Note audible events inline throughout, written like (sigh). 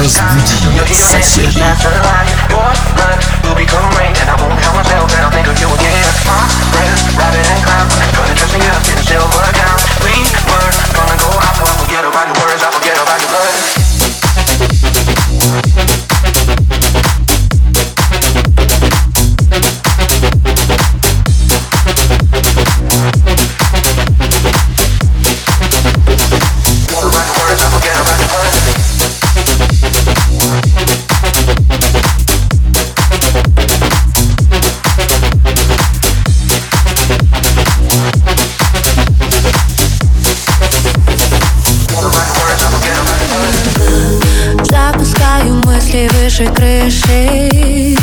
Разбуди соседей. blood will become rain and I won't count myself and I'll think of you again My friend, выше крыши.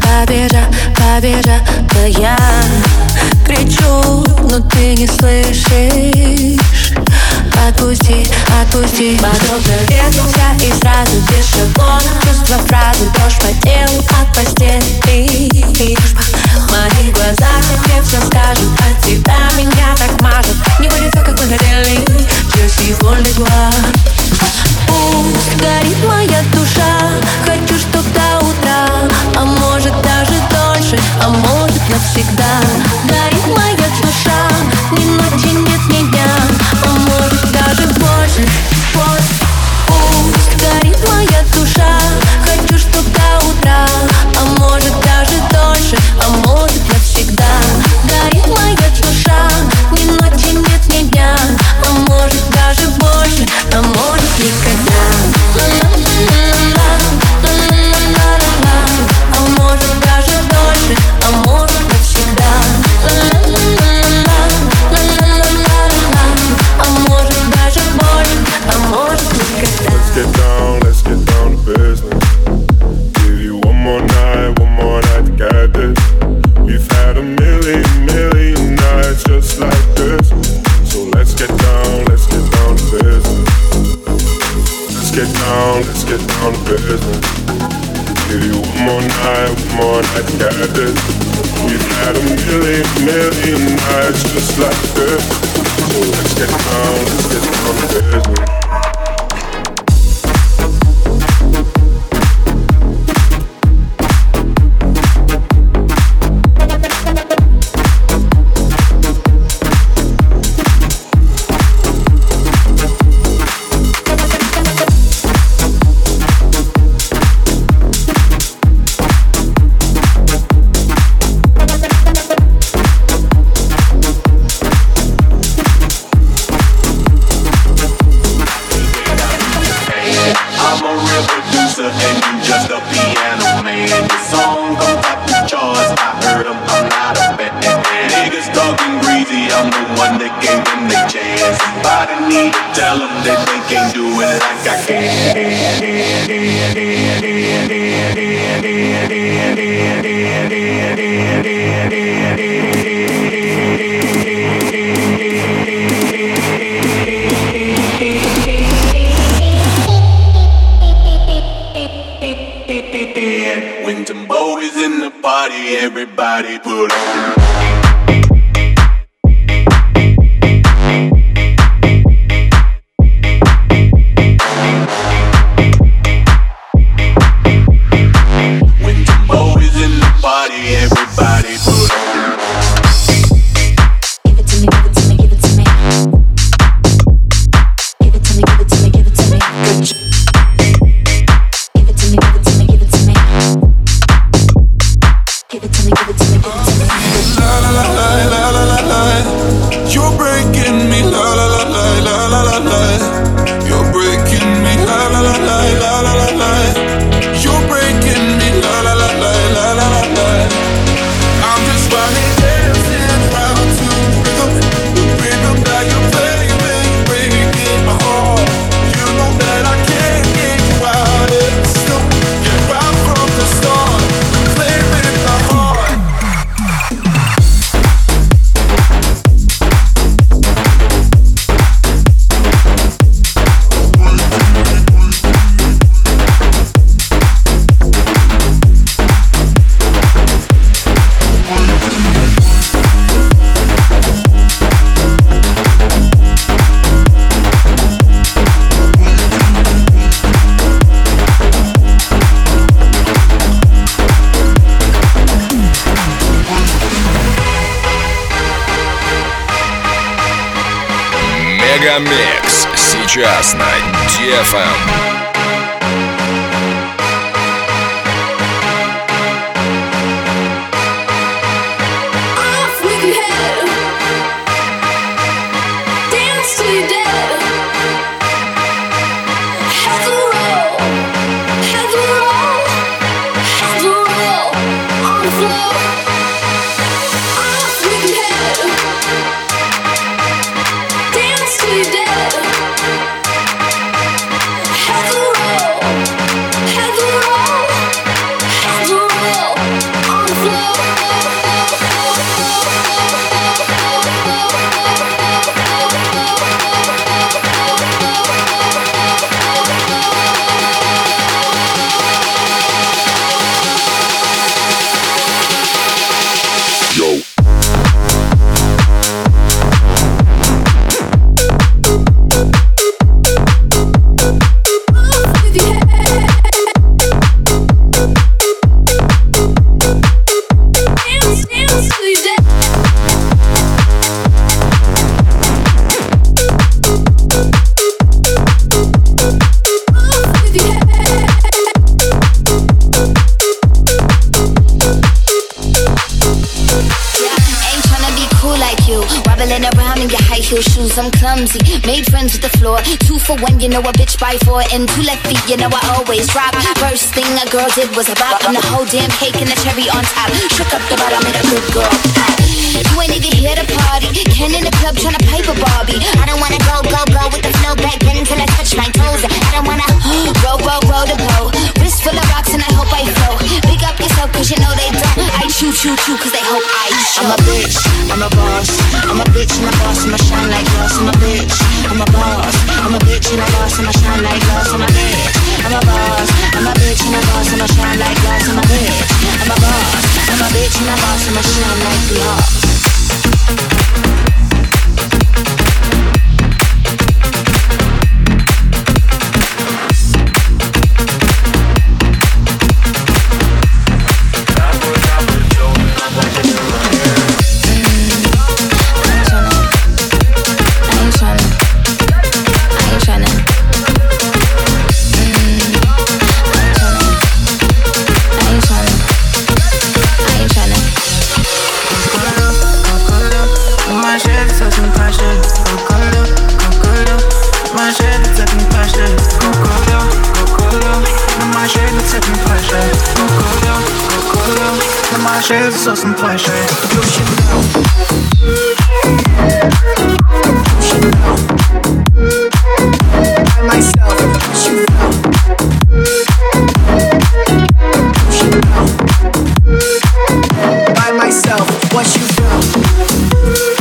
Победа, победа моя Кричу, но ты не слышишь. Отпусти, отпусти. Подобно ветру вся и сразу без шаблона. Чувства фразы, дождь по телу от постели. Мои глаза тебе все скажут От тебя. Меня так мажут. Не будет все, как мы хотели Just you only навсегда. Горит моя When Timbo's in the party, everybody put on. Мегамикс сейчас на DFM. You know a bitch by four and two left feet, you know I always drop. First thing a girl did was a bop, and the whole damn cake and the cherry on top. Shook up the bottom, made a good girl. You ain't even here to party, Ken in the club tryna pipe a Barbie. I don't wanna go, go, go with the flow back then until I touch my toes. I don't wanna (gasps) roll, roll, roll the boat. Cause you know they don't. I choo, choo, choo cause they hope I show. I'm a bitch, I'm a boss. I'm a bitch and a boss, I'ma shine like glass. I'm a bitch, I'm a boss. I'm a bitch and a boss, I'ma shine like glass, I'm a bitch. I'm a boss. I'm a bitch and a boss. I'ma shine like glass. I'm a bitch. I'm a boss. I'm a bitch and a boss. I'ma shine like glass. some twarze By myself By myself you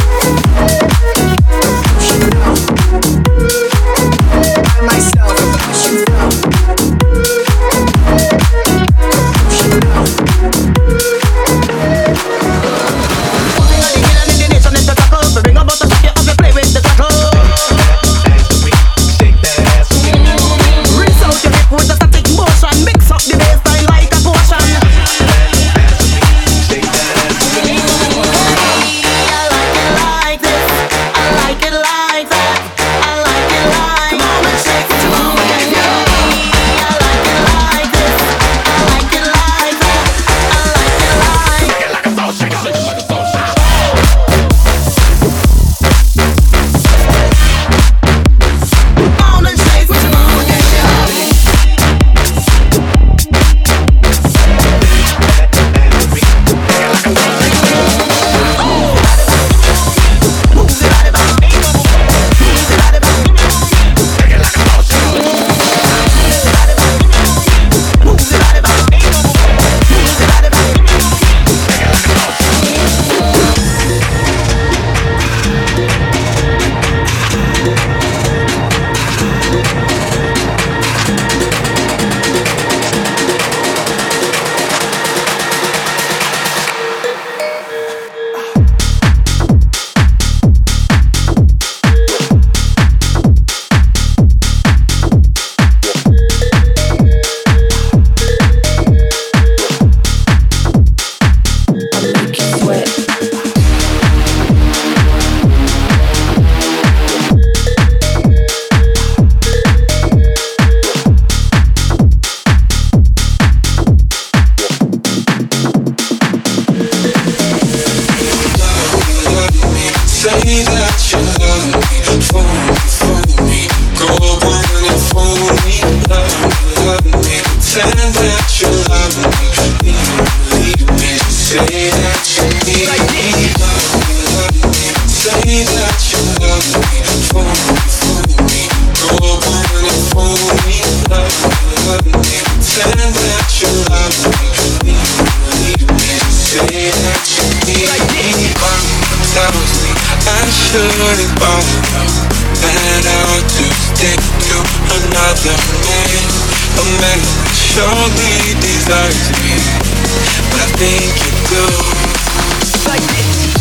really wrong That I want to stick to another man. A man who surely desires me. But I think you do Like this.